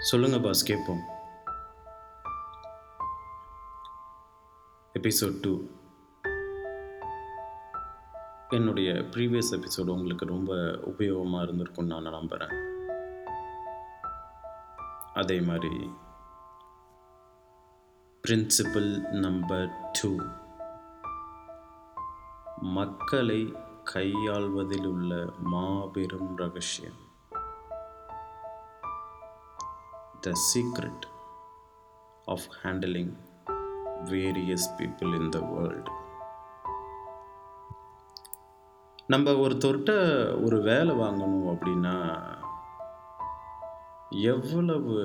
சொல்லுங்க பாஸ் கேட்போம். Episode two என்னுடைய ப்ரீவியஸ் எபிசோடு உங்களுக்கு ரொம்ப உபயோகமாக இருந்திருக்கும்னு நான் நம்புகிறேன் அதே மாதிரி பிரின்சிபல் நம்பர் டூ மக்களை கையாள்வதில் உள்ள மாபெரும் ரகசியம். The secret of handling various people in the world. நம்ம ஒருத்தர்கிட்ட ஒரு வேலை வாங்கணும் அப்படின்னா எவ்வளவு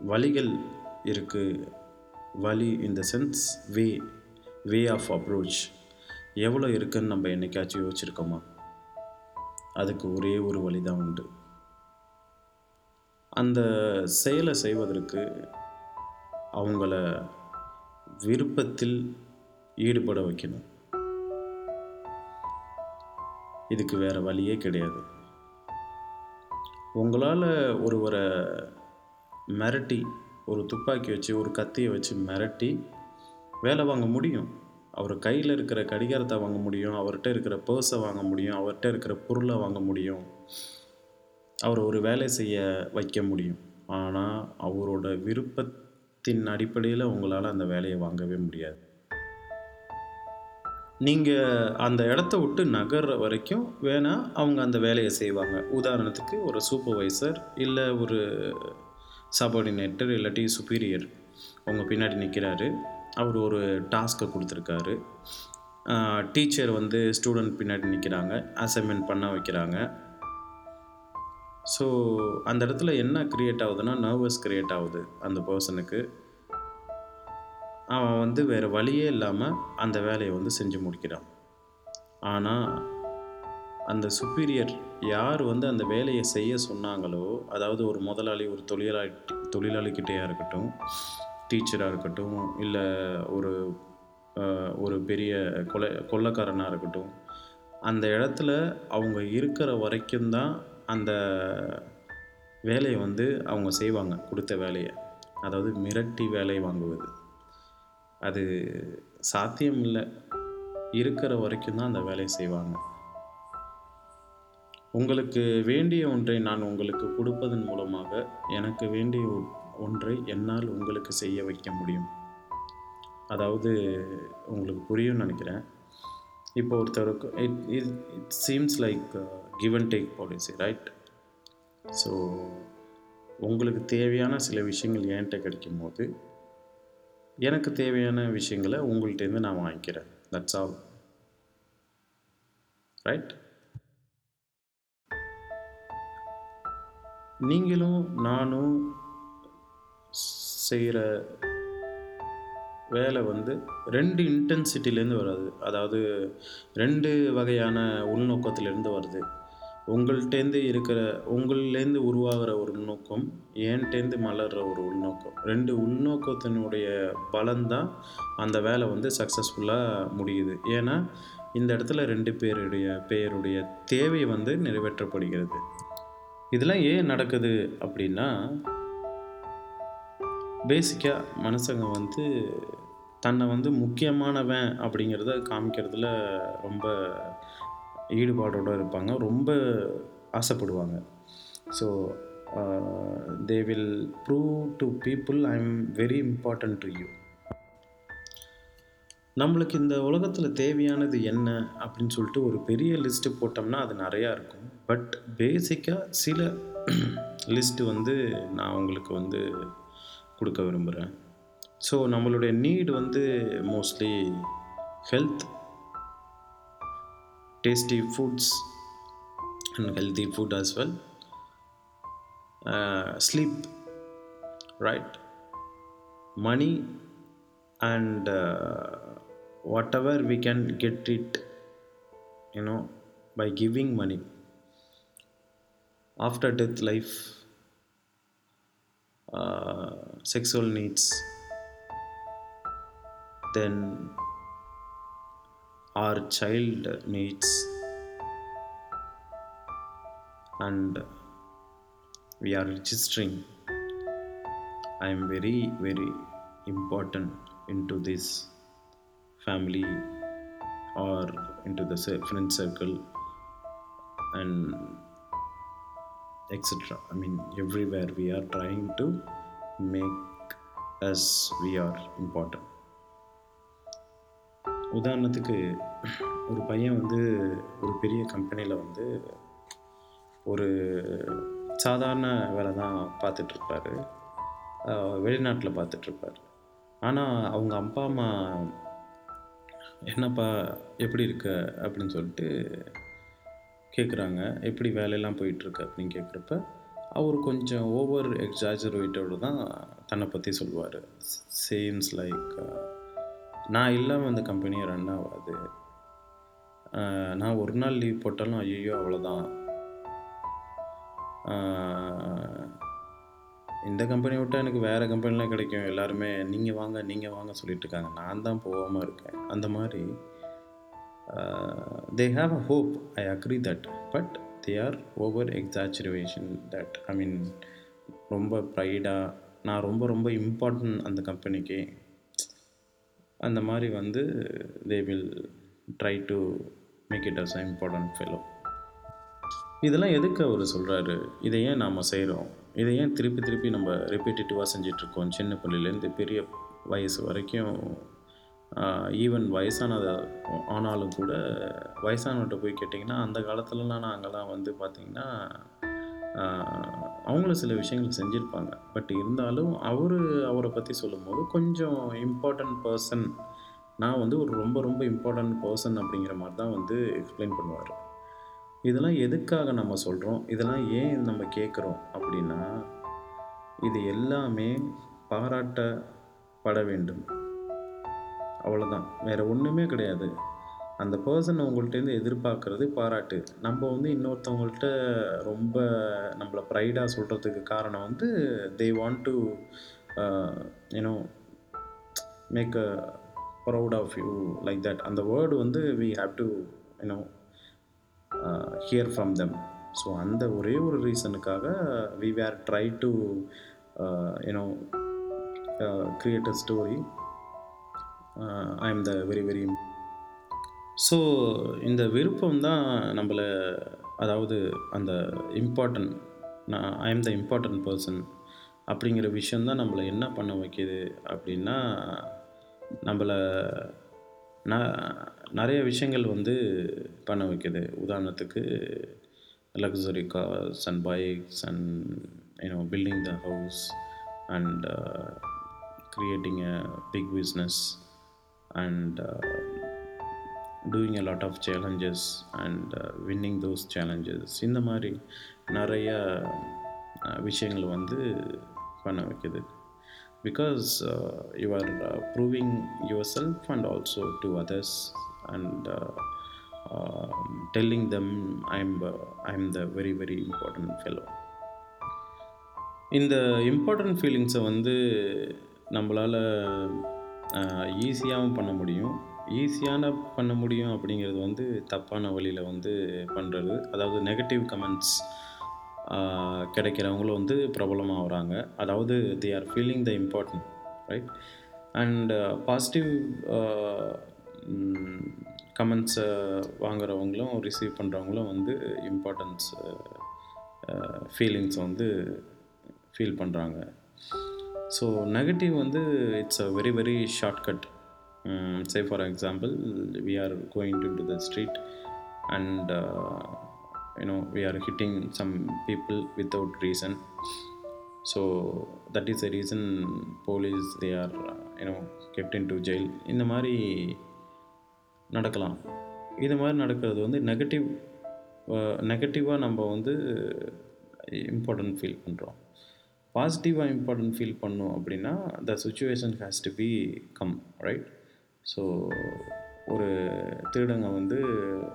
வழிகள் இருக்குது வழி இந்த sense way way of approach எவ்வளோ இருக்குன்னு நம்ம என்னைக்காச்சும் யோசிச்சிருக்கோமா? அதுக்கு ஒரே ஒரு வழி தான் உண்டு. அந்த செயலை செய்வதற்கு அவங்கள விருப்பத்தில் ஈடுபட வைக்கணும். இதுக்கு வேறு வழியே கிடையாது. உங்களால் ஒருவரை மிரட்டி ஒரு துப்பாக்கி வச்சு ஒரு கத்தியை வச்சு மிரட்டி வேலை வாங்க முடியும். அவர் கையில் இருக்கிற கடிகாரத்தை வாங்க முடியும் அவர்கிட்ட இருக்கிற பர்ஸை வாங்க முடியும் அவர்கிட்ட இருக்கிற பொருளை வாங்க முடியும். அவர் ஒரு வேலை செய்ய வைக்க முடியும். ஆனால் அவரோட விருப்பத்தின் அடிப்படையில் உங்களால் அந்த வேலையை வாங்கவே முடியாது. நீங்கள் அந்த இடத்த விட்டு நகர்ற வரைக்கும் வேணால் அவங்க அந்த வேலையை செய்வாங்க. உதாரணத்துக்கு ஒரு சூப்பர்வைசர் இல்லை ஒரு சபார்டினேட்டர் இல்லாட்டி சுப்பீரியர் உங்கள் பின்னாடி நிற்கிறாரு அவர் ஒரு டாஸ்க்கை கொடுத்துருக்காரு. டீச்சர் வந்து ஸ்டூடெண்ட் பின்னாடி நிற்கிறாங்க அசைன்மெண்ட் பண்ண வைக்கிறாங்க. ஸோ அந்த இடத்துல என்ன க்ரியேட் ஆகுதுன்னா நர்வஸ் க்ரியேட் ஆகுது அந்த பர்சனுக்கு அவன் வந்து வேறு வழியே இல்லாமல் அந்த வேலையை வந்து செஞ்சு முடிக்கிறான். ஆனால் அந்த சுப்பீரியர் யார் வந்து அந்த வேலையை செய்ய சொன்னாங்களோ அதாவது ஒரு முதலாளி ஒரு தொழிலாளி தொழிலாளிக்கிட்டேயா இருக்கட்டும் டீச்சராக இருக்கட்டும் இல்லை ஒரு ஒரு பெரிய கொலை கொள்ளக்காரனாக இருக்கட்டும் அந்த இடத்துல அவங்க இருக்கிற வரைக்கும் தான் அந்த வேலையை வந்து அவங்க செய்வாங்க கொடுத்த வேலையை. அதாவது மிரட்டி வேலை வாங்குவது. அது சாத்தியம் இல்லை இருக்கிற வரைக்கும் தான் அந்த வேலையை செய்வாங்க. உங்களுக்கு வேண்டிய ஒன்றை நான் உங்களுக்கு கொடுப்பதன் மூலமாக எனக்கு வேண்டிய ஒன்றை என்னால் உங்களுக்கு செய்ய வைக்க முடியும். அதாவது உங்களுக்கு புரியும்னு நினைக்கிறேன். இப்போ ஒருத்தருக்கு it it it seems like give and take policy right so உங்களுக்கு தேவையான சில விஷயங்கள் என்கிட்ட கிடைக்கும் போது எனக்கு தேவையான விஷயங்களை உங்கள்கிட்டேருந்து நான் வாங்கிக்கிறேன். தட்ஸ் ஆல் ரைட் நீங்களும் நானும் செய்கிற வேலை வந்து ரெண்டு இன்டென்சிட்டிலேருந்து வராது. அதாவது ரெண்டு வகையான உள்நோக்கத்திலேருந்து வருது. உங்கள்கிட்டேருந்து இருக்கிற உங்கள்லேருந்து உருவாகிற ஒரு உள்நோக்கம் ஏன்ட்டேருந்து மலர்ற ஒரு உள்நோக்கம். ரெண்டு உள்நோக்கத்தினுடைய பலன்தான் அந்த வேலை வந்து சக்ஸஸ்ஃபுல்லாக முடியுது. ஏன்னா இந்த இடத்துல ரெண்டு பேருடைய பேருடைய தேவை வந்து நிறைவேற்றப்படுகிறது. இதெல்லாம் ஏன் நடக்குது அப்படின்னா பேசிக்காக மனுஷங்க வந்து தன்னை வந்து முக்கியமானவன் அப்படிங்கிறத காமிக்கிறதுல ரொம்ப ஈடுபாடோடு இருப்பாங்க. ரொம்ப ஆசைப்படுவாங்க. So they will prove to people I am very important to you நம்மளுக்கு இந்த உலகத்தில் தேவையானது என்ன அப்படின்னு சொல்லிட்டு ஒரு பெரிய லிஸ்ட்டு போட்டோம்னா அது நிறையா இருக்கும். பட் பேசிக்காக சில லிஸ்ட்டு வந்து நான் உங்களுக்கு வந்து கொடுக்க விரும்புகிறேன் ஸோ நம்மளுடைய நீடு வந்து mostly health tasty foods and healthy food as well sleep right money and whatever we can get it you know by giving money after death life Uh, sexual needs then our child needs and we are registering. I am very very important into this family or into the friend circle and etc i mean everywhere we are trying to make us we are important. உதாரணத்துக்கு ஒரு பையன் வந்து ஒரு பெரிய கம்பெனியில் வந்து ஒரு சாதாரண வேலை தான் பார்த்துட்ருப்பாரு. வெளிநாட்டில் பார்த்துட்ருப்பார். ஆனால் அவங்க அப்பா அம்மா என்னப்பா எப்படி இருக்க? அப்படின்னு சொல்லிட்டு கேட்குறாங்க எப்படி வேலையெல்லாம் போயிட்டுருக்கு? அப்படின்னு கேட்குறப்ப அவர் கொஞ்சம் ஓவர் எக்ஸாஜரேட்டோடு தான் தன்னை பற்றி சொல்லுவார். சேம்ஸ் லைக் நான் இல்லாமல் அந்த கம்பெனியை ரன் ஆகாது. நான் ஒரு நாள் லீவ் போட்டாலும் ஐயோ அவ்வளோதான் இந்த கம்பெனி விட்டால் எனக்கு வேறு கம்பெனிலாம் கிடைக்கும். எல்லாருமே நீங்கள் வாங்க நீங்கள் வாங்க சொல்லிட்டு இருக்காங்க. நான் தான் போகாமல் இருக்கேன். அந்த மாதிரி they have a hope I agree that but they are over exaggeration that I mean ரொம்ப ப்ரைடாக நான் ரொம்ப ரொம்ப இம்பார்ட்டன்ட் அந்த கம்பெனிக்கு அந்த மாதிரி வந்து they will try to make it as a important fellow இதெல்லாம் எதுக்கு அவர் சொல்கிறாரு இதை ஏன் நாம் செய்கிறோம் இதை ஏன் திருப்பி திருப்பி நம்ம ரிப்பீட்டேட்டிவாக செஞ்சிட்ருக்கோம் சின்ன பிள்ளையிலேருந்து பெரிய வயசு வரைக்கும் ஈவன் வயசானது ஆனாலும் கூட வயசானவர்கிட்ட போய் கேட்டிங்கன்னா அந்த காலத்துலலாம் நாங்கள்லாம் வந்து பார்த்திங்கன்னா அவங்களும் சில விஷயங்கள் செஞ்சுருப்பாங்க. பட் இருந்தாலும் அவர் அவரை பற்றி சொல்லும்போது கொஞ்சம் இம்பார்ட்டண்ட் பர்சன் நான் வந்து ஒரு ரொம்ப ரொம்ப இம்பார்ட்டண்ட் பர்சன் அப்படிங்கிற மாதிரி தான் வந்து எக்ஸ்பிளைன் பண்ணுவார். இதெல்லாம் எதுக்காக நம்ம சொல்கிறோம் இதெல்லாம் ஏன் நம்ம கேட்குறோம் அப்படின்னா இது எல்லாமே பாராட்டப்பட வேண்டும். அவ்வளோதான் வேறு ஒன்றுமே கிடையாது. அந்த பர்சன் உங்கள்கிட்டேருந்து எதிர்பார்க்குறது பாராட்டு. நம்ம வந்து இன்னொருத்தவங்கள்ட்ட ரொம்ப நம்மளை ப்ரைடாக சொல்கிறதுக்கு காரணம் வந்து they want to you know make a proud of you like that அந்த வேர்டு வந்து we have to you know hear from them so அந்த ஒரே ஒரு ரீசனுக்காக we were try to you know create a story I am the very very so இந்த விருப்பம் தான் நம்மளை அதாவது அந்த இம்பார்ட்டன்ட் நான் I am the important person அப்படிங்கிற விஷயந்தான் நம்மளை என்ன பண்ண வைக்கிது அப்படின்னா நம்மளை ந நிறைய விஷயங்கள் வந்து பண்ண வைக்கிது. உதாரணத்துக்கு luxury cars and bikes and you know building the house and creating a big business and doing doing a lot of challenges and uh, winning இந்த மாதிரி நிறைய விஷயங்கள் வந்து பண்ண வைக்குது because you are proving yourself and also to others and telling them I am I am the very very important fellow இந்த important ஃபீலிங்ஸை வந்து நம்மளால் ஈஸியாகவும் பண்ண முடியும். ஈஸியான பண்ண முடியும் அப்படிங்கிறது வந்து தப்பான வழியில் வந்து பண்ணுறது அதாவது நெகட்டிவ் கமெண்ட்ஸ் கிடைக்கிறவங்களும் வந்து பிரபலமாகறாங்க அதாவது they are feeling the important right and positive கமெண்ட்ஸை வாங்குறவங்களும் ரிசீவ் பண்ணுறவங்களும் வந்து இம்பார்ட்டன்ஸ் ஃபீலிங்ஸ் வந்து ஃபீல் பண்ணுறாங்க ஸோ நெகட்டிவ் வந்து it's a very very shortcut say for example we are going to to the street and you know we are hitting some people without reason so that is a reason police they are you know kept in to jail இந்த மாதிரி நடக்கலாம். இது மாதிரி நடக்கிறது வந்து negative நெகட்டிவாக நம்ம வந்து இம்பார்ட்டன்ட் ஃபீல் பண்ணுறோம் பாசிட்டிவாக இம்பார்ட்டன்ட் ஃபீல் பண்ணோம் அப்படின்னா the situation has to become right so ஒரு திருடங்க வந்து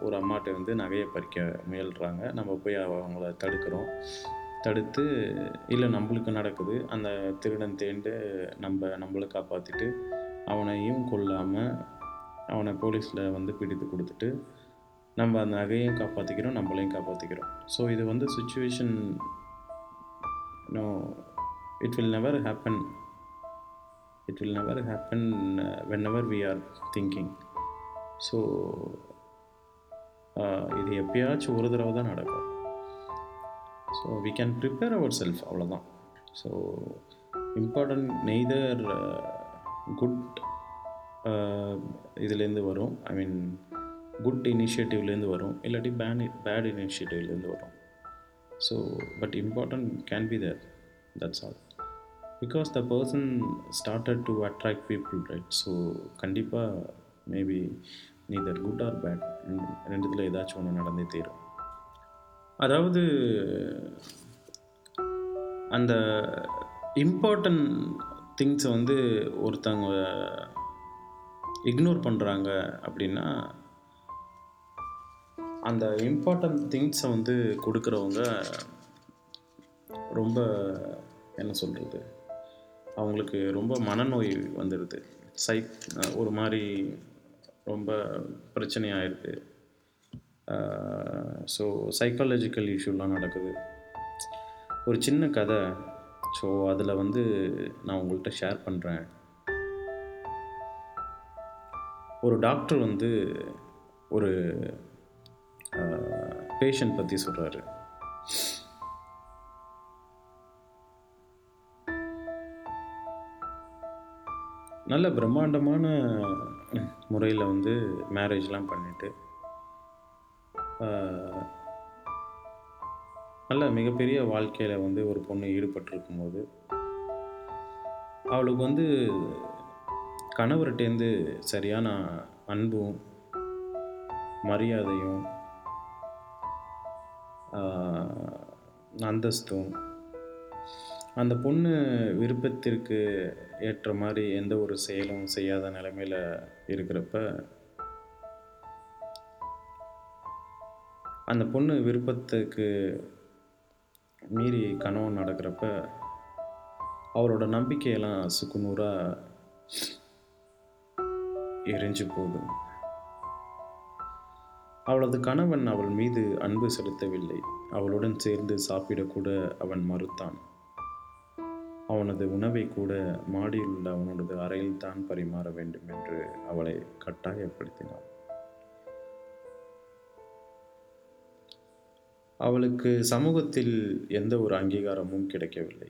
ஒரு அம்மாட்ட வந்து நகையை பறிக்க முயல்கிறாங்க நம்ம போய் அவங்கள தடுக்கிறோம். தடுத்து இல்லை நம்மளுக்கு நடக்குது. அந்த திருடன் தேண்டு நம்ம நம்மளை காப்பாற்றிட்டு அவனையும் கொல்லாமல் அவனை போலீஸில் வந்து பிடித்து கொடுத்துட்டு நம்ம அந்த நகையும் காப்பாற்றிக்கிறோம் நம்மளையும் காப்பாற்றிக்கிறோம் ஸோ இது வந்து சுச்சுவேஷன் இன்னும் it will never happen it will never happen whenever we are thinking so இது எப்பயாச்சும் ஒரு தடவை தான் நடக்கும். So we can prepare our self அவ்வளோதான் ஸோ இம்பார்ட்டன்ட் நெய்தர் குட் இதுலேருந்து வரும். ஐ மீன் குட் இனிஷியேட்டிவ்லேருந்து வரும். இல்லாட்டி பேன் பேட் இனிஷியேட்டிவ்லேருந்து வரும். So but important can be there that's all because the person started to attract people right so கண்டிப்பாக maybe neither good or bad ரெண்டுத்தில் ஏதாச்சும் ஒன்று நடந்தே தீரும். அதாவது அந்த இம்பார்ட்டன்ட் திங்ஸை வந்து ஒருத்தவங்க இக்னோர் பண்ணுறாங்க அப்படின்னா அந்த இம்பார்ட்டன்ட் திங்ஸை வந்து கொடுக்குறவங்க ரொம்ப என்ன சொல்கிறது அவங்களுக்கு ரொம்ப மனநோய் வந்துடுது சைக் ஒரு மாதிரி ரொம்ப பிரச்சனையாயிருக்கு. ஸோ சைக்காலஜிக்கல் இஷ்யூலாம் நடக்குது. ஒரு சின்ன கதை. ஸோ அதில் வந்து நான் உங்கள்கிட்ட ஷேர் பண்ணுறேன் ஒரு டாக்டர் வந்து ஒரு பேஷண்ட் பற்றி சொல்கிறாரு நல்ல பிரம்மாண்டமான முறையில் வந்து மேரேஜ்லாம் பண்ணிவிட்டு நல்ல மிகப்பெரிய வாழ்க்கையில் வந்து ஒரு பொண்ணு ஈடுபட்டிருக்கும் போது அவளுக்கு வந்து கணவர்கிட்டேருந்து சரியான அன்பும் மரியாதையும் அந்தஸ்தும் அந்த பொண்ணு விருப்பத்திற்கு ஏற்ற மாதிரி எந்த ஒரு செயலும் செய்யாத நிலைமையில் இருக்கிறப்ப அந்த பொண்ணு விருப்பத்துக்கு மீறி கனவு நடக்கிறப்ப அவரோட நம்பிக்கையெல்லாம் சுக்குநூறாக எரிஞ்சு போகுது. அவளது கணவன் அவள் மீது அன்பு செலுத்தவில்லை. அவளுடன் சேர்ந்து சாப்பிடக்கூட அவன் மறுத்தான். அவனது உணவை கூட மாடியில் உள்ள அவனோடது அறையில் தான் பரிமாற வேண்டும் என்று அவளை கட்டாயப்படுத்தினான். அவளுக்கு சமூகத்தில் எந்த ஒரு அங்கீகாரமும் கிடைக்கவில்லை.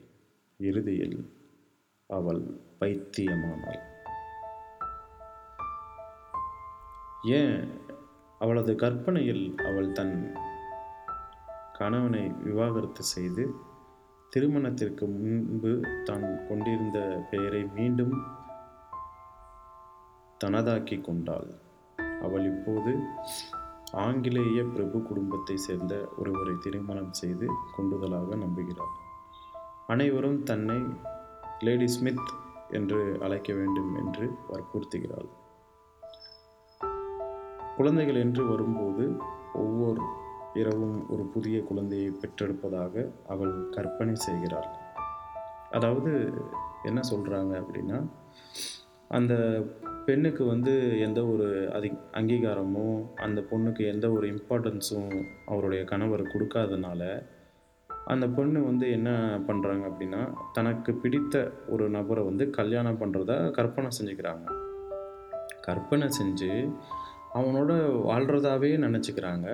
இறுதியில் அவள் பைத்தியமானாள். ஏன்? அவளது கற்பனையில் அவள் தன் கணவனை விவாகரத்து செய்து திருமணத்திற்கு முன்பு தான் கொண்டிருந்த பெயரை மீண்டும் தனதாக்கி கொண்டாள். அவள் இப்போது ஆங்கிலேய பிரபு குடும்பத்தை சேர்ந்த ஒருவரை திருமணம் செய்து கொண்டுதலாக நம்புகிறார் அனைவரும் தன்னை லேடி ஸ்மித் என்று அழைக்க வேண்டும் என்று வற்புறுத்துகிறாள். குழந்தைகள் என்று வரும்போது ஒவ்வொரு இரவும் ஒரு புதிய குழந்தையை பெற்றெடுப்பதாக அவள் கற்பனை செய்கிறாள். அதாவது என்ன சொல்கிறாங்க அப்படின்னா அந்த பெண்ணுக்கு வந்து எந்த ஒரு அதி அங்கீகாரமோ அந்த பொண்ணுக்கு எந்த ஒரு இம்பார்ட்டன்ஸும் அவருடைய கணவர் கொடுக்காதனால அந்த பொண்ணு வந்து என்ன பண்ணுறாங்க அப்படின்னா தனக்கு பிடித்த ஒரு நபரை வந்து கல்யாணம் பண்ணுறதா கற்பனை செஞ்சுக்கிறாங்க. கற்பனை செஞ்சு அவனோட வாழ்கிறதாவே நினச்சிக்கிறாங்க.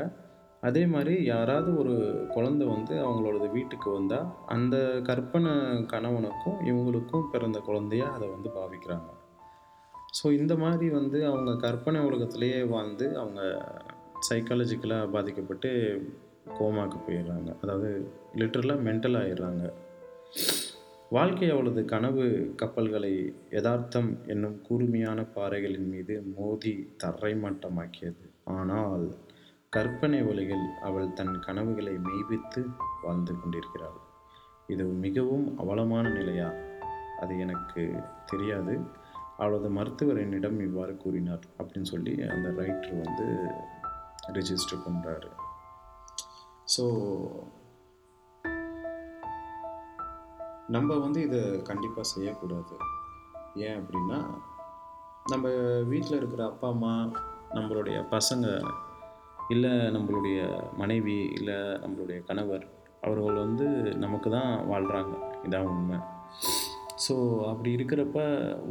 அதே மாதிரி யாராவது ஒரு குழந்த வந்து அவங்களோட வீட்டுக்கு வந்தால் அந்த கற்பனை கணவனுக்கும் இவங்களுக்கும் பிறந்த குழந்தையாக அதை வந்து பாவிக்கிறாங்க. ஸோ இந்த மாதிரி வந்து அவங்க கற்பனை உலகத்திலேயே வாழ்ந்து அவங்க சைக்காலஜிக்கலாக பாதிக்கப்பட்டு கோமாக்கு போயிடுறாங்க. அதாவது லிட்டரலாக மென்டல் ஆயிடுறாங்க. வாழ்க்கை அவளது கனவு கப்பல்களை யதார்த்தம் என்னும் கூர்மையான பாறைகளின் மீது மோதி தரை மட்டமாக்கியது ஆனால் கற்பனை உலகில் அவள் தன் கனவுகளை மெய்வித்து வாழ்ந்து கொண்டிருக்கிறாள். இது மிகவும் அவலமான நிலையா? அது எனக்கு தெரியாது. அவளது மருத்துவர் என்னிடம் இவ்வாறு கூறினார் அப்படின்னு சொல்லி அந்த ரைட்டர் வந்து ரிஜிஸ்டர் பண்ணுறாரு ஸோ நம்ம வந்து இதை கண்டிப்பாக செய்யக்கூடாது. ஏன் அப்படின்னா நம்ம வீட்டில் இருக்கிற அப்பா அம்மா நம்மளுடைய பசங்க இல்லை நம்மளுடைய மனைவி இல்லை நம்மளுடைய கணவர் அவர்கள் வந்து நமக்கு தான் வாழ்கிறாங்க இதான் உண்மை. ஸோ அப்படி இருக்கிறப்ப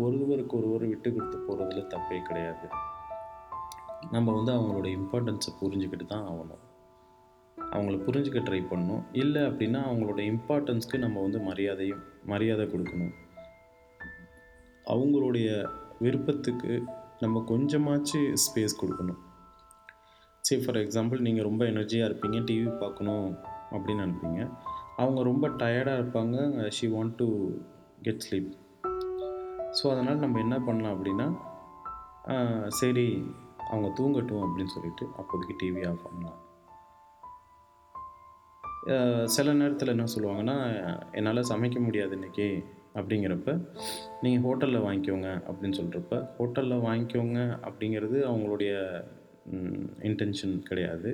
ஒருவருக்கு ஒருவர் விட்டு கொடுத்து போகிறதுல தப்பே கிடையாது. நம்ம வந்து அவங்களோட இம்பார்ட்டன்ஸை புரிஞ்சுக்கிட்டு தான் ஆகணும். அவங்கள புரிஞ்சுக்க ட்ரை பண்ணணும். இல்லை அப்படின்னா அவங்களோட இம்பார்ட்டன்ஸ்க்கு நம்ம வந்து மரியாதையும் மரியாதை கொடுக்கணும். அவங்களுடைய விருப்பத்துக்கு நம்ம கொஞ்சமாச்சு ஸ்பேஸ் கொடுக்கணும். சரி ஃபார் எக்ஸாம்பிள் நீங்கள் ரொம்ப எனர்ஜியாக இருப்பீங்க டிவி பார்க்கணும் அப்படின்னு நினைப்பீங்க. அவங்க ரொம்ப டயர்டாக இருப்பாங்க. She want to get sleep so அதனால் நம்ம என்ன பண்ணலாம் அப்படின்னா சரி அவங்க தூங்கட்டும் அப்படின்னு சொல்லிட்டு அப்போதைக்கு டிவி ஆஃப் பண்ணலாம். சில நேரத்தில் என்ன சொல்லுவாங்கன்னா என்னால் சமைக்க முடியாது இன்றைக்கி அப்படிங்கிறப்ப நீங்கள் ஹோட்டலில் வாங்கிக்கோங்க அப்படின்னு சொல்கிறப்ப ஹோட்டலில் வாங்கிக்கோங்க அப்படிங்கிறது அவங்களுடைய இன்டென்ஷன் கிடையாது.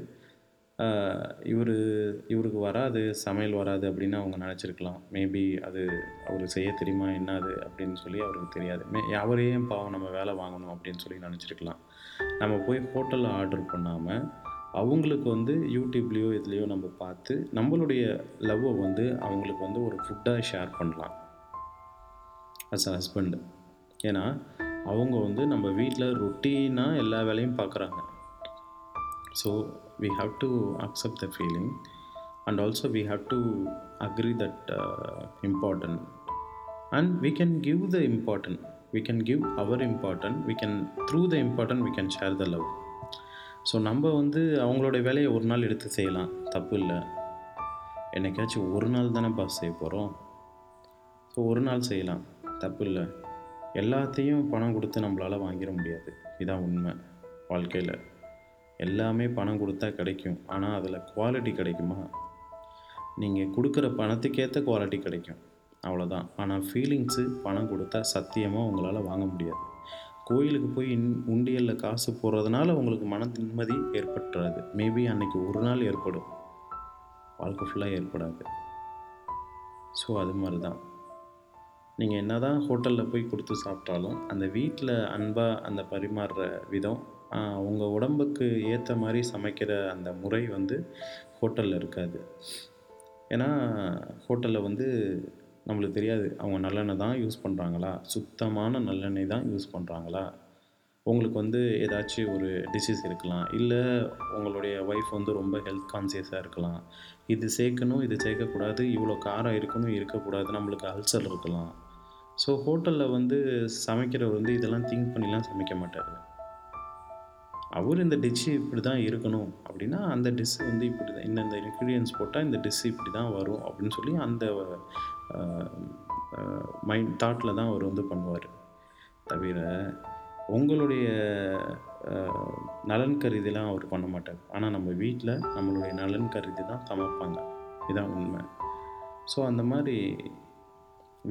இவர் இவருக்கு வராது சமையல் வராது அப்படின்னு அவங்க நினச்சிருக்கலாம். மேபி அது அவருக்கு செய்ய தெரியுமா என்ன அது அப்படின்னு சொல்லி அவருக்கு தெரியாது. மே அவரே பாவம் நம்ம வேலை வாங்கணும் அப்படின்னு சொல்லி நினச்சிருக்கலாம். நம்ம போய் ஹோட்டலில் ஆர்டர் பண்ணாமல் அவங்களுக்கு வந்து யூடியூப்லேயோ இதுலேயோ நம்ம பார்த்து நம்மளுடைய லவ்வை வந்து அவங்களுக்கு வந்து ஒரு ஃபுட்டாக ஷேர் பண்ணலாம். அஸ் அ ஹஸ்பண்ட் ஏன்னா அவங்க வந்து நம்ம வீட்டில் ரொட்டீனாக எல்லா வேலையும் பார்க்குறாங்க. So we have to accept the feeling and also we have to agree that uh, important and we can give the important we can give our important we can through the important we can share the love so நம்ம வந்து அவங்களோட வேலையை ஒரு நாள் எடுத்து செய்யலாம் தப்பு இல்லை என்னைக்காச்சும் ஒரு நாள் தானே பாஸ் செய்ய போகிறோம் ஸோ ஒரு நாள் செய்யலாம் தப்பு இல்லை எல்லாத்தையும் பணம் கொடுத்து நம்மளால் வாங்கிட முடியாது இதான் உண்மை வாழ்க்கையில் எல்லாமே பணம் கொடுத்தா கிடைக்கும். ஆனால் அதில் குவாலிட்டி கிடைக்குமா? நீங்கள் கொடுக்குற பணத்துக்கேற்ற குவாலிட்டி கிடைக்கும். அவ்வளோதான் ஆனால் ஃபீலிங்ஸு பணம் கொடுத்தா சத்தியமாக உங்களால் வாங்க முடியாது. கோயிலுக்கு போய் இன் உண்டியலில் காசு போடுறதுனால உங்களுக்கு மன நிம்மதி ஏற்பட்டுறாது. மேபி அன்னைக்கு ஒரு நாள் ஏற்படும். வாழ்க்கை ஃபுல்லாக ஏற்படாது. ஸோ அது மாதிரி தான் நீங்கள் என்ன தான் ஹோட்டலில் போய் கொடுத்து சாப்பிட்டாலும் அந்த வீட்டில் அன்பாக அந்த பரிமாறுற விதம் உங்கள் உடம்புக்கு ஏற்ற மாதிரி சமைக்கிற அந்த முறை வந்து ஹோட்டலில் இருக்காது. ஏன்னா ஹோட்டலில் வந்து நம்மளுக்கு தெரியாது அவங்க நல்லெண்ணெய் தான் யூஸ் பண்ணுறாங்களா சுத்தமான நல்லெண்ணெய் தான் யூஸ் பண்ணுறாங்களா உங்களுக்கு வந்து ஏதாச்சும் ஒரு டிசீஸ் இருக்கலாம். இல்லை உங்களுடைய ஒய்ஃப் வந்து ரொம்ப ஹெல்த் கான்சியஸாக இருக்கலாம். இது சேர்க்கணும் இது சேர்க்கக்கூடாது இவ்வளோ காரம் இருக்கணும் இருக்கக்கூடாது நம்மளுக்கு அல்சர் இருக்கலாம். ஸோ ஹோட்டலில் வந்து சமைக்கிறவர் வந்து இதெல்லாம் திங்க் பண்ணிலாம் சமைக்க மாட்டார். அவர் இந்த டிஷ்ஷு இப்படி தான் இருக்கணும் அப்படின்னா அந்த டிஷ்ஷு வந்து இப்படி தான் இந்தந்த இன்க்ரீடியன்ஸ் போட்டால் இந்த டிஷ்ஷு இப்படி தான் வரும் அப்படின்னு சொல்லி அந்த மைண்ட் தாட்டில் தான் அவர் வந்து பண்ணுவார். தவிர உங்களுடைய நலன் கருதிலாம் அவர் பண்ண மாட்டார். ஆனால் நம்ம வீட்டில் நம்மளுடைய நலன் கருதி தான் சமைப்பாங்க. இதுதான் உண்மை. ஸோ அந்த மாதிரி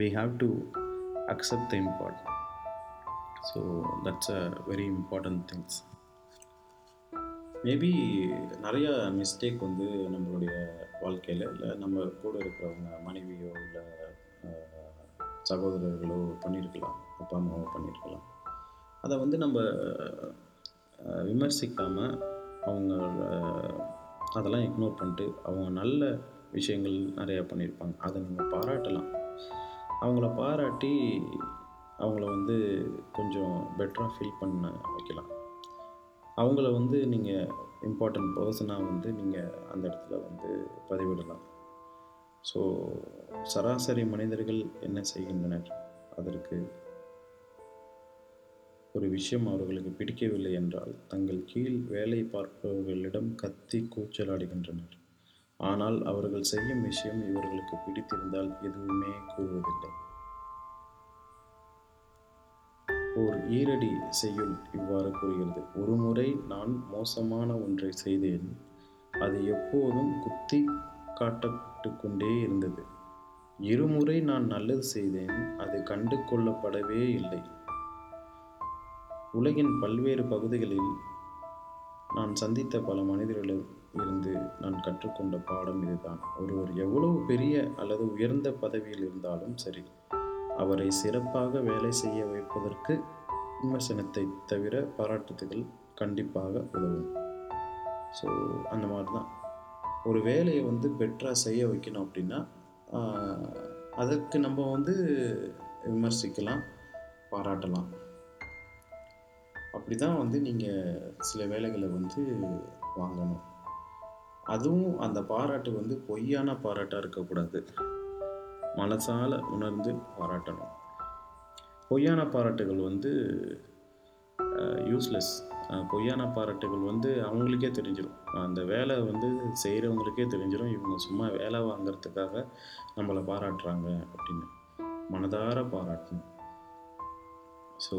we have to accept the important so that's a very important things maybe நிறையா மிஸ்டேக் வந்து நம்மளுடைய வாழ்க்கையில் இல்லை நம்ம கூட இருக்கிறவங்க மனைவியோ இல்லை சகோதரர்களோ பண்ணியிருக்கலாம் அப்பா அம்மாவோ பண்ணியிருக்கலாம் அதை வந்து நம்ம விமர்சிக்காமல் அவங்க அதெல்லாம் இக்னோர் பண்ணிட்டு அவங்க நல்ல விஷயங்கள் நிறையா பண்ணியிருப்பாங்க அதை நீங்கள் பாராட்டலாம். அவங்கள பாராட்டி அவங்கள வந்து கொஞ்சம் பெட்டராக ஃபீல் பண்ண வைக்கலாம். அவங்கள வந்து நீங்கள் இம்பார்ட்டண்ட் பர்சனாக வந்து நீங்கள் அந்த இடத்துல வந்து பதிவிடலாம். ஸோ சராசரி மனிதர்கள் என்ன செய்கின்றனர்? அதற்கு ஒரு விஷயம் அவர்களுக்கு பிடிக்கவில்லை என்றால் தங்கள் கீழ் வேலை பார்ப்பவர்களிடம் கத்தி கூச்சலாடுகின்றனர். ஆனால் அவர்கள் செய்யும் விஷயம் இவர்களுக்கு பிடித்திருந்தால் எதுவுமே கூறுவதில்லை ஓர் ஈரடி செய்யுள் இவ்வாறு கூறுகிறது. ஒரு முறை நான் மோசமான ஒன்றை செய்தேன். அது எப்போதும் குத்தி காட்டப்பட்டு கொண்டே இருந்தது. இருமுறை நான் நல்லது செய்தேன். அது கண்டு கொள்ளப்படவே இல்லை. உலகின் பல்வேறு பகுதிகளில் நான் சந்தித்த பல மனிதர்களில் இருந்து நான் கற்றுக்கொண்ட பாடம் இதுதான். ஒருவர் எவ்வளவு பெரிய அல்லது உயர்ந்த பதவியில் இருந்தாலும் சரி அவரை சிறப்பாக வேலை செய்ய வைப்பதற்கு விமர்சனத்தை தவிர பாராட்டுதல்கள் கண்டிப்பாக உதவும். ஸோ அந்த மாதிரி தான் ஒரு வேலையை வந்து பெட்டராக செய்ய வைக்கணும் அப்படின்னா அதற்கு நம்ம வந்து விமர்சிக்கலாம் பாராட்டலாம். அப்படி தான் வந்து நீங்கள் சில வேலைகளை வந்து வாங்கணும். அதுவும் அந்த பாராட்டு வந்து பொய்யான பாராட்டாக இருக்கக்கூடாது. மனசால் உணர்ந்து பாராட்டணும். பொய்யான பாராட்டுகள் வந்து யூஸ்லெஸ் பொய்யான பாராட்டுகள் வந்து அவங்களுக்கே தெரிஞ்சிடும் அந்த வேலை வந்து செய்கிறவங்களுக்கே தெரிஞ்சிடும் இவங்க சும்மா வேலை வாங்குறதுக்காக நம்மளை பாராட்டுறாங்க அப்படின்னு. மனதார பாராட்டணும். ஸோ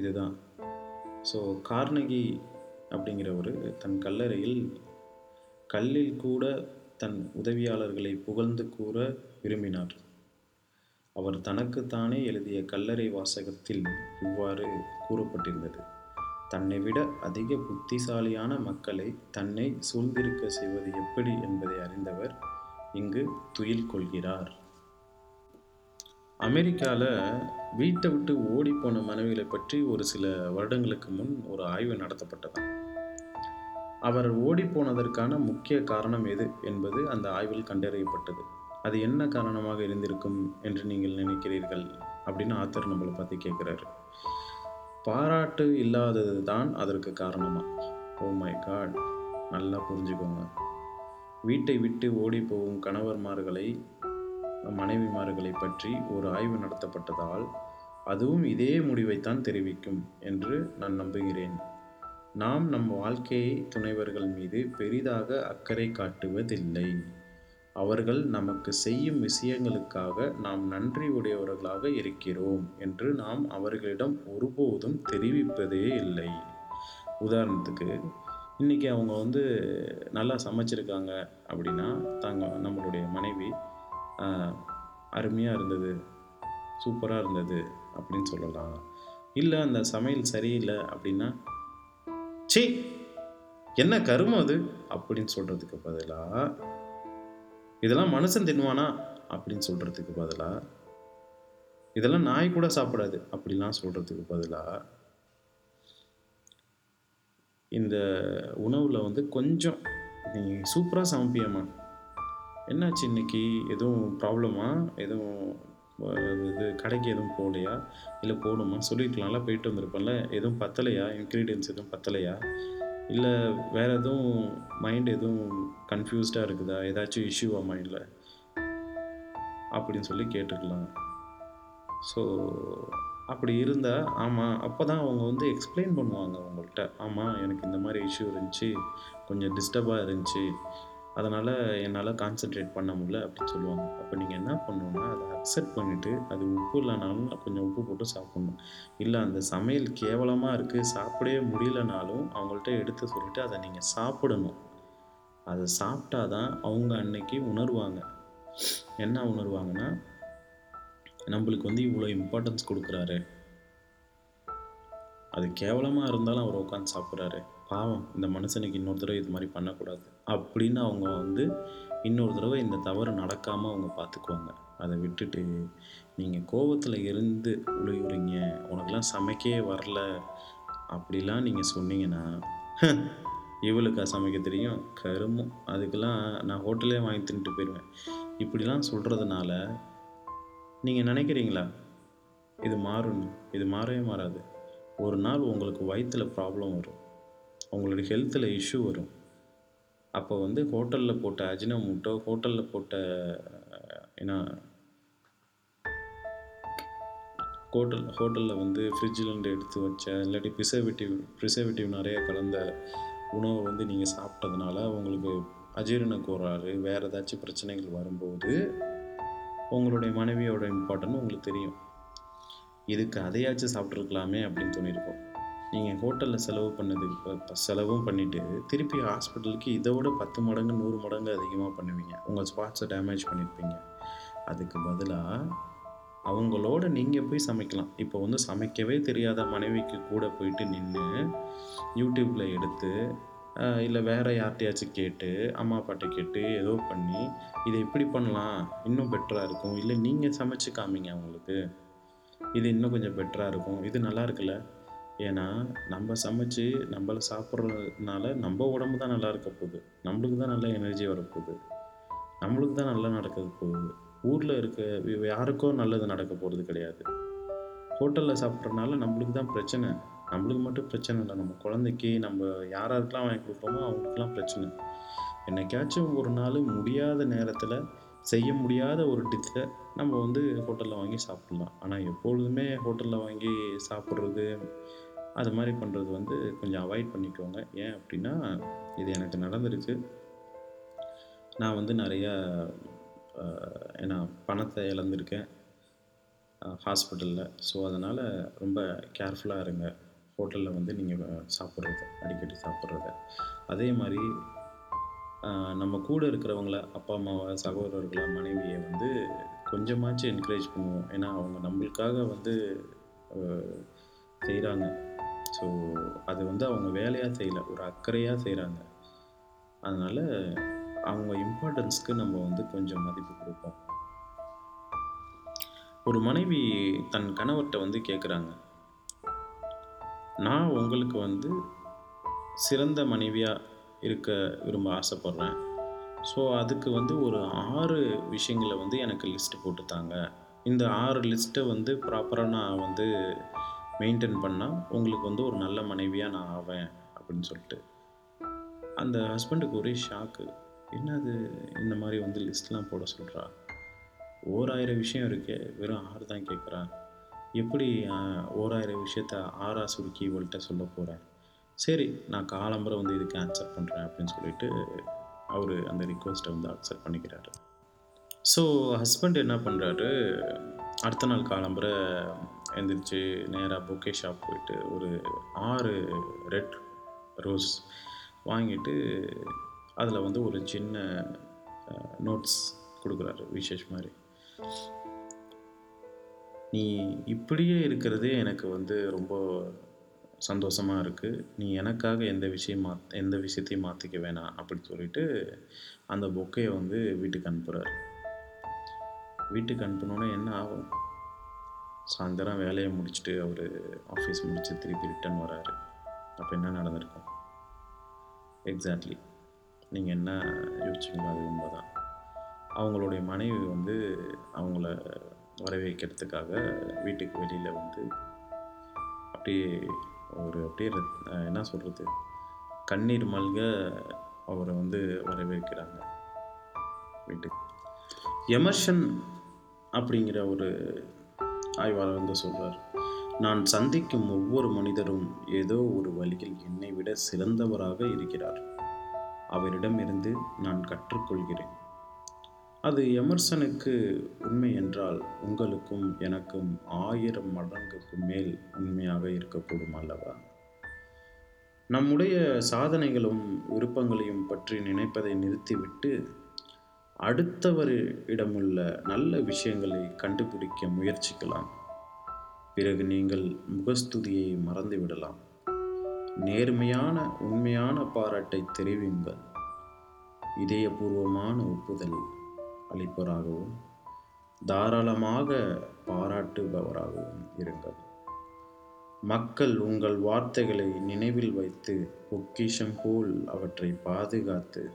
இதுதான். ஸோ கார்னகி அப்படிங்கிறவர் தன் கல்லறையில் கல்லில் கூட தன் உதவியாளர்களை புகழ்ந்து கூற விரும்பினார். அவர் தனக்குத்தானே எழுதிய கல்லறை வாசகத்தில் இவ்வாறு கூறப்பட்டிருந்தது. தன்னை விட அதிக புத்திசாலியான மக்களை தன்னை சூழ்ந்திருக்க செய்வது எப்படி என்பதை அறிந்தவர் இங்கு துயில் கொள்கிறார். அமெரிக்காவில் வீட்டை விட்டு ஓடிப்போன மனைவிகளை பற்றி ஒரு சில வருடங்களுக்கு முன் ஒரு ஆய்வு நடத்தப்பட்டதான் அவர் ஓடிப்போனதற்கான முக்கிய காரணம் எது என்பது அந்த ஆய்வில் கண்டறியப்பட்டது. அது என்ன காரணமாக இருந்திருக்கும் என்று நீங்கள் நினைக்கிறீர்கள்? அப்படின்னு ஆத்தர் நம்மளை பற்றி கேட்குறாரு பாராட்டு இல்லாதது தான் அதற்கு காரணமாக ஓ மை காட். நல்லா புரிஞ்சுக்கோங்க. வீட்டை விட்டு ஓடி போகும் கணவர்மார்களை மனைவிமார்களை பற்றி ஒரு ஆய்வு நடத்தப்பட்டதால் அதுவும் இதே முடிவைத்தான் தெரிவிக்கும் என்று நான் நம்புகிறேன். நாம் நம் வாழ்க்கையை துணைவர்கள் மீது பெரிதாக அக்கறை காட்டுவதில்லை. அவர்கள் நமக்கு செய்யும் விஷயங்களுக்காக நாம் நன்றி உடையவர்களாக இருக்கிறோம் என்று நாம் அவர்களிடம் ஒருபோதும் தெரிவிப்பதே இல்லை. உதாரணத்துக்கு இன்றைக்கி அவங்க வந்து நல்லா சமைச்சிருக்காங்க அப்படின்னா தாங்க நம்மளுடைய மனைவி அருமையாக இருந்தது சூப்பராக இருந்தது அப்படின்னு சொல்லலாம். இல்லை அந்த சமையல் சரியில்லை அப்படின்னா சி என்ன கருமம் அது? அப்படின்னு சொல்கிறதுக்கு பதிலாக இதெல்லாம் மனுஷன் தின்வானா அப்படின்னு சொல்கிறதுக்கு பதிலாக இதெல்லாம் நாய் கூட சாப்பிடாது அப்படிலாம் சொல்கிறதுக்கு பதிலாக இந்த உணவில் வந்து கொஞ்சம் நீ சூப்பராக சமைப்பியம்மா. என்னாச்சு இன்னைக்கு? எதுவும் ப்ராப்ளமா எதுவும் இது கடைக்கு எதுவும் போகலையா? இல்லை போகணுமா சொல்லியிருக்கலாம்ல போயிட்டு வந்திருப்பேன்ல. எதுவும் பத்தலையா? இன்க்ரீடியன்ஸ் எதுவும் பத்தலையா? இல்லை வேறு எதுவும் மைண்ட் எதுவும் கன்ஃபியூஸ்டாக இருக்குதா? ஏதாச்சும் இஷ்யூவா மைண்டில் அப்படின்னு சொல்லி கேட்டுக்கலாம். ஸோ அப்படி இருந்தால் ஆமாம் அப்போ தான் அவங்க வந்து எக்ஸ்பிளைன் பண்ணுவாங்க அவங்கள்ட்ட ஆமாம் எனக்கு இந்த மாதிரி இஷ்யூ இருந்துச்சு. கொஞ்சம் டிஸ்டர்பாக இருந்துச்சு. அதனால் என்னால் கான்சென்ட்ரேட் பண்ண முடியல அப்படின்னு சொல்லுவாங்க. அப்போ நீங்கள் என்ன பண்ணணும்னா அதை அக்செப்ட் பண்ணிவிட்டு அது உப்பு இல்லைனாலும் கொஞ்சம் உப்பு போட்டு சாப்பிட்ணும். இல்லை அந்த சமையல் கேவலமாக இருக்குது சாப்பிடவே முடியலனாலும் அவங்கள்ட்ட எடுத்து சொல்லிவிட்டு அதை நீங்கள் சாப்பிடணும். அதை சாப்பிட்டா தான் அவங்க அன்னைக்கு உணர்வாங்க. என்ன உணர்வாங்கன்னா நம்மளுக்கு வந்து இவ்வளோ இம்பார்ட்டன்ஸ் கொடுக்குறாரு. அது கேவலமாக இருந்தாலும் அவர் உட்காந்து சாப்பிட்றாரு. பாவம் இந்த மனுஷனுக்கு இன்னொரு தடவை இது மாதிரி பண்ணக்கூடாது. அப்படின்னு அவங்க வந்து இன்னொரு தடவை இந்த தவறு நடக்காமல் அவங்க பார்த்துக்குவாங்க அதை விட்டுட்டு நீங்கள் கோவத்தில் இருந்து உழுவுறீங்க உனக்கெல்லாம் சமைக்கவே வரல அப்படிலாம் நீங்கள் சொன்னீங்கன்னா இவளுக்கா சமைக்க தெரியும்? கருமம். அதுக்கெல்லாம் நான் ஹோட்டலே வாங்கி தின்ட்டு போயிடுவேன் இப்படிலாம் சொல்கிறதுனால நீங்கள் நினைக்கிறீங்களா? இது மாறும். இது மாறவே மாறாது. ஒரு நாள் உங்களுக்கு வயிற்றில் ப்ராப்ளம் வரும். உங்களுடைய ஹெல்த்தில் இஷ்யூ வரும். அப்போ வந்து ஹோட்டலில் போட்ட அஜினோமோட்டோ ஹோட்டலில் போட்ட ஏன்னா ஹோட்டல் ஹோட்டலில் வந்து ஃப்ரிட்ஜிலேருந்து எடுத்து வச்ச இல்லாட்டி ப்ரிசர்வேட்டிவ் ப்ரிசர்வேட்டிவ் நிறைய கலந்த உணவை வந்து நீங்கள் சாப்பிட்டதுனால உங்களுக்கு அஜீரண கோளாறு வேறு ஏதாச்சும் பிரச்சனைகள் வரும்போது உங்களுடைய மனைவியோட இம்பார்ட்டன்ட் உங்களுக்கு தெரியும். இதுக்கு அதையாச்சும் சாப்பிட்ருக்கலாமே அப்படின்னு தோணியிருக்கோம். நீங்கள் ஹோட்டலில் செலவு பண்ணது இப்போ செலவும் பண்ணிவிட்டு திருப்பி ஹாஸ்பிட்டலுக்கு இதை விட பத்து மடங்கு நூறு மடங்கு அதிகமாக பண்ணுவீங்க. உங்கள் ஸ்பாட்ஸை டேமேஜ் பண்ணியிருப்பீங்க அதுக்கு பதிலாக அவங்களோட நீங்கள் போய் சமைக்கலாம். இப்போ வந்து சமைக்கவே தெரியாத மனைவிக்கு கூட போயிட்டு நின்று யூடியூப்பில் எடுத்து இல்லை வேறு யார்கிட்டயாச்சும் கேட்டு அம்மா அப்பாட்ட கேட்டு ஏதோ பண்ணி இதை இப்படி பண்ணலாம். இன்னும் பெட்டராக இருக்கும். இல்லை நீங்கள் சமைச்சு காமிங்க அவங்களுக்கு. இது இன்னும் கொஞ்சம் பெட்டராக இருக்கும். இது நல்லா இருக்குல்ல? ஏன்னா நம்ம சமைச்சு நம்மள சாப்பிட்றதுனால நம்ம உடம்பு தான் நல்லா இருக்க போகுது. நம்மளுக்கு தான் நல்ல எனர்ஜி வரப்போகுது நம்மளுக்கு தான் நல்லா நடக்க போகுது. ஊரில் இருக்க யாருக்கோ நல்லது நடக்க போகிறது கிடையாது. ஹோட்டலில் சாப்பிட்றதுனால நம்மளுக்கு தான் பிரச்சனை. நம்மளுக்கு மட்டும் பிரச்சனை இல்லை. நம்ம குழந்தைக்கு நம்ம யாராருக்கெல்லாம் வாங்கி கொடுப்போமோ அவங்களுக்குலாம் பிரச்சனை. என்னைக்காச்சும் ஒரு நாள் முடியாத நேரத்தில் செய்ய முடியாத ஒரு டிஷ்ஷை நம்ம வந்து ஹோட்டலில் வாங்கி சாப்பிட்லாம். ஆனால் எப்பொழுதுமே ஹோட்டலில் வாங்கி சாப்பிட்றது அது மாதிரி பண்ணுறது வந்து கொஞ்சம் அவாய்ட் பண்ணிக்கோங்க. ஏன் அப்படின்னா இது எனக்கு நடந்துருச்சு. நான் வந்து நிறையா ஏன்னா பணத்தை இழந்திருக்கேன். ஹாஸ்பிட்டலில் ஸோ அதனால் ரொம்ப கேர்ஃபுல்லாக இருங்க. ஹோட்டலில் வந்து நீங்கள் சாப்பிட்றது அடிக்கடி சாப்பிட்றத. அதே மாதிரி நம்ம கூட இருக்கிறவங்கள அப்பா அம்மாவை சகோதரர்களை மனைவியை வந்து கொஞ்சமாச்சும் என்கரேஜ் பண்ணுவோம். ஏன்னா அவங்க நம்மளுக்காக வந்து செய்கிறாங்க ஸோ அது வந்து அவங்க வேலையாக செய்யலை. ஒரு அக்கறையாக செய்கிறாங்க அதனால் அவங்க இம்பார்ட்டன்ஸ்க்கு நம்ம வந்து கொஞ்சம் மதிப்பு கொடுப்போம். ஒரு மனைவி தன் கணவர்கிட்ட வந்து கேட்குறாங்க நான் உங்களுக்கு வந்து சிறந்த மனைவியாக இருக்க விரும்ப ஆசைப்பட்றேன். ஸோ அதுக்கு வந்து ஒரு ஆறு விஷயங்களை வந்து எனக்கு லிஸ்ட்டு போட்டுத்தாங்க. இந்த ஆறு லிஸ்ட்டை வந்து ப்ராப்பராக நான் வந்து மெயின்டைன் பண்ணால் உங்களுக்கு வந்து ஒரு நல்ல மனைவியாக நான் ஆவேன் அப்படின்னு சொல்லிட்டு. அந்த ஹஸ்பண்டுக்கு ஒரே ஷாக்கு என்னது இந்த மாதிரி வந்து லிஸ்ட்லாம் போட சொல்கிறா ஓராயிரம் விஷயம் இருக்கே வெறும் ஆறு தான் கேட்குறா எப்படி ஓராயிரம் விஷயத்த ஆறா சுருக்கி இவள்கிட்ட சொல்ல போகிறேன் சரி நான் காலம்புரை வந்து இதுக்கு ஆன்சர் பண்ணுறேன் அப்படின்னு சொல்லிட்டு அவர் அந்த ரிக்வெஸ்ட்டை வந்து அக்செப்ட் பண்ணிக்கிறாரு. ஸோ ஹஸ்பண்ட் என்ன பண்ணுறாரு அடுத்த நாள் காலம்புரை எழுந்திரிச்சு நேராக பொக்கே ஷாப் போயிட்டு ஒரு ஆறு ரெட் ரோஸ் வாங்கிட்டு அதில் வந்து ஒரு சின்ன நோட்ஸ் கொடுக்குறாரு விசேஷ் மாதிரி. நீ இப்படியே இருக்கிறதே எனக்கு வந்து ரொம்ப சந்தோஷமாக இருக்குது நீ எனக்காக எந்த விஷயம் மா எந்த விஷயத்தையும் மாற்றிக்க வேணாம் அப்படின்னு சொல்லிட்டு அந்த பொக்கையை வந்து வீட்டுக்கு அனுப்புகிறாரு வீட்டுக்கு அனுப்பினோன்னே என்ன ஆகும்? சாயந்தரம் வேலையை முடிச்சுட்டு அவர் ஆஃபீஸ் முடிச்சு திருப்பி ரிட்டர்ன் வராரு. அப்போ என்ன நடந்திருக்கும்? எக்ஸாக்ட்லி நீங்கள் என்ன யோசிச்சிங்களோ அது உண்மைதான். அவங்களுடைய மனைவி வந்து அவங்கள வரவேற்கிறதுக்காக வீட்டுக்கு வெளியில் வந்து அப்படியே ஒரு அப்படியே என்ன சொல்கிறது கண்ணீர் மல்க அவரை வந்து வரவேற்கிறாங்க வீட்டுக்கு. எமர்ஷன் அப்படிங்கிற ஒரு ஆய்வாளர் வந்து சொல்றார் நான் சந்திக்கும் ஒவ்வொரு மனிதரும் ஏதோ ஒரு வழியில் என்னை விட சிறந்தவராக இருக்கிறார். அவரிடமிருந்து நான் கற்றுக்கொள்கிறேன். அது எமர்சனுக்கு உண்மை என்றால் உங்களுக்கும் எனக்கும் ஆயிரம் மடங்குக்கு மேல் உண்மையாக இருக்கக்கூடும் அல்லவா? நம்முடைய சாதனைகளும் விருப்பங்களையும் பற்றி நினைப்பதை நிறுத்திவிட்டு அடுத்தவரிடமுள்ள நல்ல விஷயங்களை கண்டுபிடிக்க முயற்சிக்கலாம். பிறகு நீங்கள் முகஸ்துதியை மறந்துவிடலாம். நேர்மையான உண்மையான பாராட்டை தெரிவிங்கள் இதயபூர்வமான ஒப்புதல் அளிப்பவராகவும் தாராளமாக பாராட்டுபவராகவும் இருங்கள். மக்கள் உங்கள் வார்த்தைகளை நினைவில் வைத்து பொக்கிஷம் போல் அவற்றை பாதுகாத்து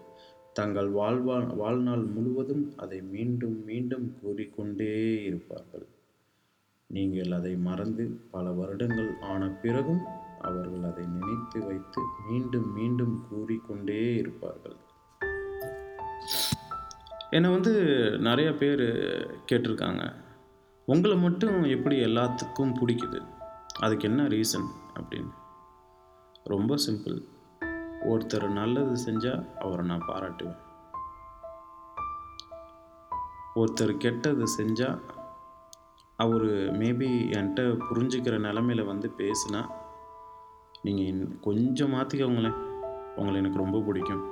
தங்கள் வாழ்வா வாழ்நாள் முழுவதும் அதை மீண்டும் மீண்டும் கூறிக்கொண்டே இருப்பார்கள். நீங்கள் அதை மறந்து பல வருடங்கள் ஆன பிறகும் அவர்கள் அதை நினைத்து வைத்து மீண்டும் மீண்டும் கூறிக்கொண்டே இருப்பார்கள். என்னை வந்து நிறைய பேர் கேட்டிருக்காங்க. உங்களை மட்டும் எப்படி எல்லாத்துக்கும் பிடிக்குது? அதுக்கு என்ன ரீசன் அப்படின்னு? ரொம்ப சிம்பிள் ஒருத்தர் நல்லது செஞ்சால் அவரை நான் பாராட்டுவேன். ஒருத்தர் கெட்டது செஞ்சால் அவர் மேபி என்கிட்ட புரிஞ்சுக்கிற நிலமையில வந்து பேசுனா நீங்கள் கொஞ்சம் மாற்றிக்கோங்களேன் உங்களை எனக்கு ரொம்ப பிடிக்கும்.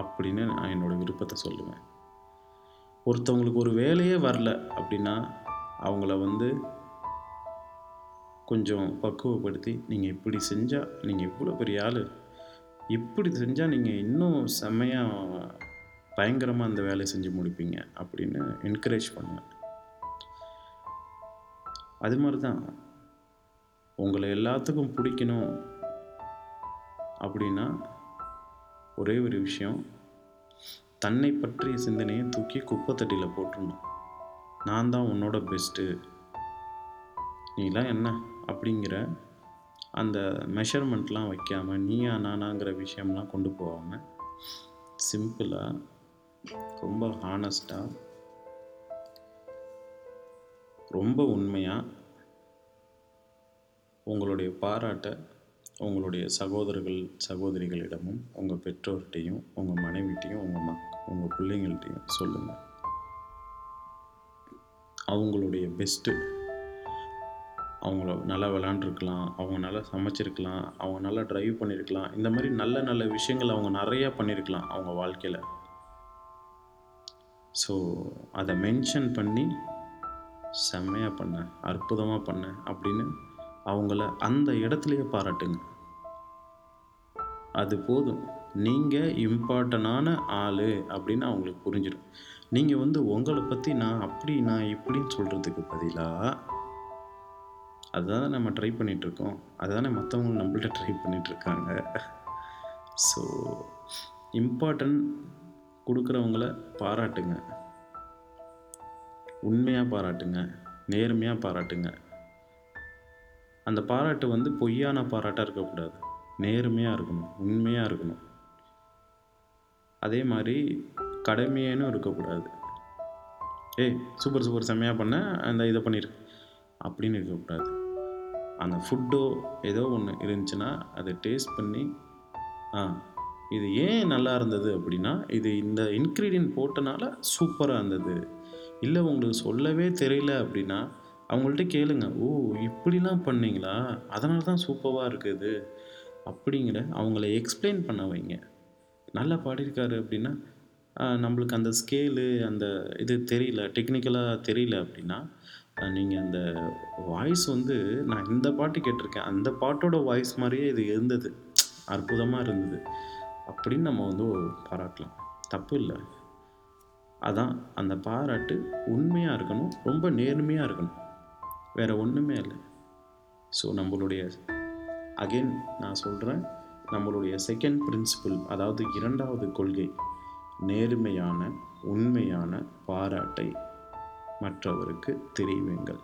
அப்படின்னு நான் என்னோடய விருப்பத்தை சொல்லுவேன். ஒருத்தவங்களுக்கு ஒரு வேலையே வரல அப்படின்னா அவங்கள வந்து கொஞ்சம் பக்குவப்படுத்தி நீங்கள் இப்படி செஞ்சால் நீங்கள் இவ்வளோ பெரிய ஆள். இப்படி செஞ்சால் நீங்கள் இன்னும் செம்மையாக பயங்கரமாக அந்த வேலையை செஞ்சு முடிப்பீங்க அப்படின்னு என்கரேஜ் பண்ணுவேன். அது மாதிரி தான் உங்களை எல்லாத்துக்கும் பிடிக்கணும் அப்படின்னா ஒரே ஒரு விஷயம் தன்னை பற்றிய சிந்தனையை தூக்கி குப்பைத்தட்டியில் போட்டுடணும் நான் தான் உன்னோட பெஸ்ட்டு நீலாம் என்ன? அப்படிங்கிற அந்த மெஷர்மெண்ட்லாம் வைக்காமல் நீயா நானாங்கிற விஷயம்லாம் கொண்டு போகாமல் சிம்பிளாக ரொம்ப ஹானஸ்டாக ரொம்ப உண்மையாக உங்களுடைய பாராட்டை உங்களுடைய சகோதரர்கள் சகோதரிகளிடமும் உங்கள் பெற்றோர்கிட்டையும் உங்கள் மனைவிட்டையும் உங்கள் மக் உங்கள் பிள்ளைங்கள்ட்டையும் சொல்லுங்கள் அவங்களுடைய பெஸ்ட்டு அவங்கள நல்லா விளாண்டுருக்கலாம் அவங்க நல்லா சமைச்சிருக்கலாம் அவங்க நல்லா ட்ரைவ் பண்ணியிருக்கலாம் இந்த மாதிரி நல்ல நல்ல விஷயங்கள் அவங்க நிறையா பண்ணியிருக்கலாம் அவங்க வாழ்க்கையில். ஸோ அதை மென்ஷன் பண்ணி செம்மையாக பண்ணேன் அற்புதமாக பண்ணேன் அப்படின்னு அவங்கள அந்த இடத்துலையே பாராட்டுங்க. அது போதும். நீங்கள் இம்பார்ட்டனான ஆள் அப்படின்னு அவங்களுக்கு புரிஞ்சிடும். நீங்கள் வந்து உங்களை பற்றி நான் அப்படி நான் இப்படின்னு சொல்கிறதுக்கு பதிலாக அதுதான் நம்ம ட்ரை பண்ணிகிட்ருக்கோம் அதுதானே மற்றவங்க நம்மள்ட்ட ட்ரை பண்ணிகிட்ருக்காங்க ஸோ இம்பார்ட்டன்ட் கொடுக்குறவங்கள பாராட்டுங்க. உண்மையாக பாராட்டுங்க. நேர்மையாக பாராட்டுங்க. அந்த பாராட்டு வந்து பொய்யான பாராட்டாக இருக்கக்கூடாது. நேர்மையாக இருக்கணும். உண்மையாக இருக்கணும். அதே மாதிரி கடமையேனும் இருக்கக்கூடாது. ஏய் சூப்பர் சூப்பர் செம்மையாக பண்ண அந்த இதை பண்ணிரு. அப்படின்னு இருக்கக்கூடாது. அந்த ஃபுட்டோ ஏதோ ஒன்று இருந்துச்சுன்னா அதை டேஸ்ட் பண்ணி ஆ இது ஏன் நல்லா இருந்தது அப்படின்னா இது இந்த இன்க்ரீடியன்ட் போட்டனால சூப்பராக இருந்தது. இல்லை உங்களுக்கு சொல்லவே தெரியல அப்படின்னா அவங்கள்ட்ட கேளுங்க. ஓ இப்படிலாம் பண்ணீங்களா? அதனால தான் சூப்பராக இருக்குது. அப்படிங்கிற அவங்கள எக்ஸ்பிளைன் பண்ண வைங்க. நல்லா பாடியிருக்காரு அப்படின்னா நம்மளுக்கு அந்த ஸ்கேலு அந்த இது தெரியல டெக்னிக்கலாக தெரியல அப்படின்னா நீங்கள் அந்த வாய்ஸ் வந்து நான் இந்த பாட்டு கேட்டிருக்கேன். அந்த பாட்டோட வாய்ஸ் மாதிரியே இது இருந்தது. அற்புதமாக இருந்தது. அப்படின்னு நம்ம வந்து பாராட்டலாம். தப்பு இல்லை. அதான் அந்த பாராட்டு உண்மையாக இருக்கணும். ரொம்ப நேர்மையாக இருக்கணும். வேறு ஒன்றுமே இல்லை. ஸோ நம்மளுடைய அகைன் நான் சொல்கிறேன் நம்மளுடைய செகண்ட் பிரின்சிபிள் அதாவது இரண்டாவது கொள்கை நேர்மையான உண்மையான பாராட்டை மற்றவருக்கு தெரிவிங்கள்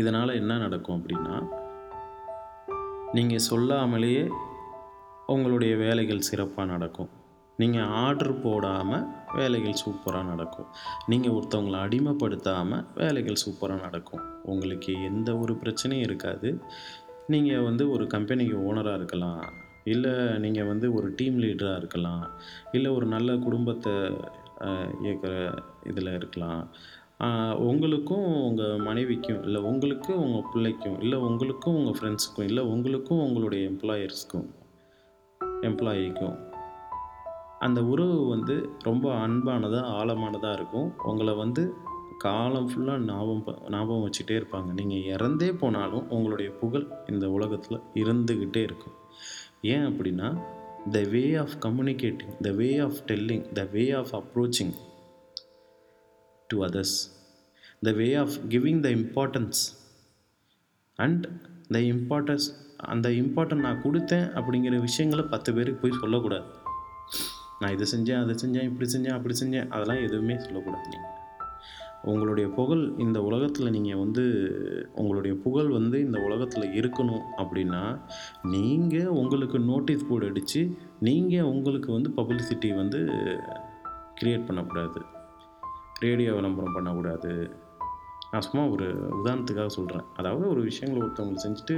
இதனால் என்ன நடக்கும் அப்படின்னா நீங்கள் சொல்லாமலேயே உங்களுடைய வேலைகள் சிறப்பாக நடக்கும். நீங்கள் ஆர்டர் போடாமல் வேலைகள் சூப்பராக நடக்கும். நீங்கள் ஒருத்தவங்களை அடிமைப்படுத்தாமல் வேலைகள் சூப்பராக நடக்கும். உங்களுக்கு எந்த ஒரு பிரச்சனையும் இருக்காது. நீங்கள் வந்து ஒரு கம்பெனிக்கு ஓனராக இருக்கலாம். இல்லை நீங்கள் வந்து ஒரு டீம் லீடராக இருக்கலாம். இல்லை ஒரு நல்ல குடும்பத்தை இயக்கிற இதில் இருக்கலாம். உங்களுக்கும் உங்கள் மனைவிக்கும் இல்லை உங்களுக்கு உங்கள் பிள்ளைக்கும் இல்லை உங்களுக்கும் உங்கள் ஃப்ரெண்ட்ஸுக்கும் இல்லை உங்களுக்கும் உங்களுடைய எம்ப்ளாயர்ஸ்க்கும் எம்ப்ளாயிக்கும் அந்த உறவு வந்து ரொம்ப அன்பானதாக ஆழமானதாக இருக்கும். உங்களை வந்து காலம் ஃபுல்லாக ஞாபகம் ப- ஞாபகம் வச்சுட்டே இருப்பாங்க. நீங்கள் இறந்தே போனாலும் உங்களுடைய புகழ் இந்த உலகத்தில் இருந்துக்கிட்டே இருக்கும். ஏன் அப்படின்னா the way of communicating the way of telling the way of approaching to others the way of giving the importance and the importance அந்த இம்பார்ட்டன்ட் நான் கொடுத்தேன் அப்படிங்கிற விஷயங்களை பத்து பேருக்கு போய் சொல்லக்கூடாது. நான் இதை செஞ்சேன் அதை செஞ்சேன் இப்படி செஞ்சேன் அப்படி செஞ்சேன் அதெல்லாம் எதுவுமே சொல்லக்கூடாது நீங்கள் உங்களுடைய புகழ் இந்த உலகத்தில் நீங்கள் வந்து உங்களுடைய புகழ் வந்து இந்த உலகத்தில் இருக்கணும் அப்படின்னா நீங்கள் உங்களுக்கு நோட்டீஸ் போர்டு அடித்து நீங்கள் உங்களுக்கு வந்து பப்ளிசிட்டி வந்து க்ரியேட் பண்ணக்கூடாது. ரேடியோ விளம்பரம் பண்ணக்கூடாது. நான் சும்மா ஒரு உதாரணத்துக்காக சொல்கிறேன் அதாவது ஒரு விஷயங்களை ஒருத்தவங்க செஞ்சுட்டு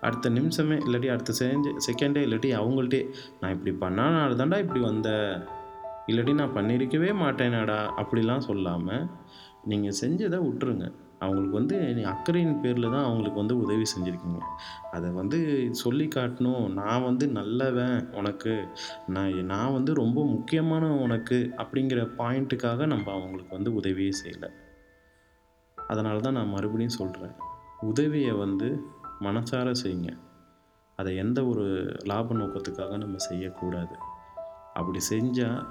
அடுத்த நிமிஷமே இல்லாட்டி அடுத்த செஞ்சு செகண்டே இல்லாட்டி அவங்கள்ட்டே நான் இப்படி பண்ணானால தாண்டா இப்படி வந்த? இல்லாட்டி நான் பண்ணியிருக்கவே மாட்டேனாடா? அப்படிலாம் சொல்லாமல் நீங்கள் செஞ்சதை விட்டுருங்க. அவங்களுக்கு வந்து அக்கறையின் பேரில் தான் அவங்களுக்கு வந்து உதவி செஞ்சுருக்கீங்க. அதை வந்து சொல்லி காட்டணும். நான் வந்து நல்லவன் உனக்கு. நான் நான் வந்து ரொம்ப முக்கியமான உனக்கு அப்படிங்கிற பாயிண்ட்டுக்காக நம்ம அவங்களுக்கு வந்து உதவியே செய்யலை. அதனால தான் நான் மறுபடியும் சொல்கிறேன் உதவியை வந்து மனசார செய்யுங்க. அதை எந்த ஒரு லாப நோக்கத்துக்காக நம்ம செய்யக்கூடாது. அப்படி செஞ்சால்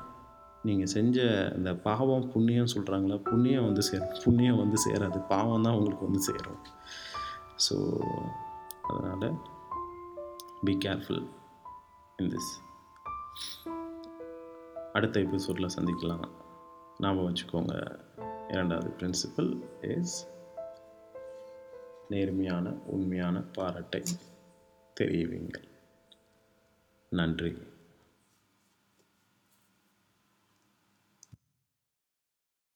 நீங்கள் செஞ்ச இந்த பாவம் புண்ணியம் சொல்கிறாங்களா புண்ணியம் வந்து சேரும் புண்ணியம் வந்து சேராது. பாவம் தான் உங்களுக்கு வந்து சேரும். ஸோ அதனால் பி கேர்ஃபுல் இன் திஸ் அடுத்த எபிசோடில் சந்திக்கலாம். ஞாபகம் வச்சுக்கோங்க. இரண்டாவது பிரின்சிபல் இஸ் நேர்மையான உண்மையான பாராட்டை தெரியவீங்கள் நன்றி.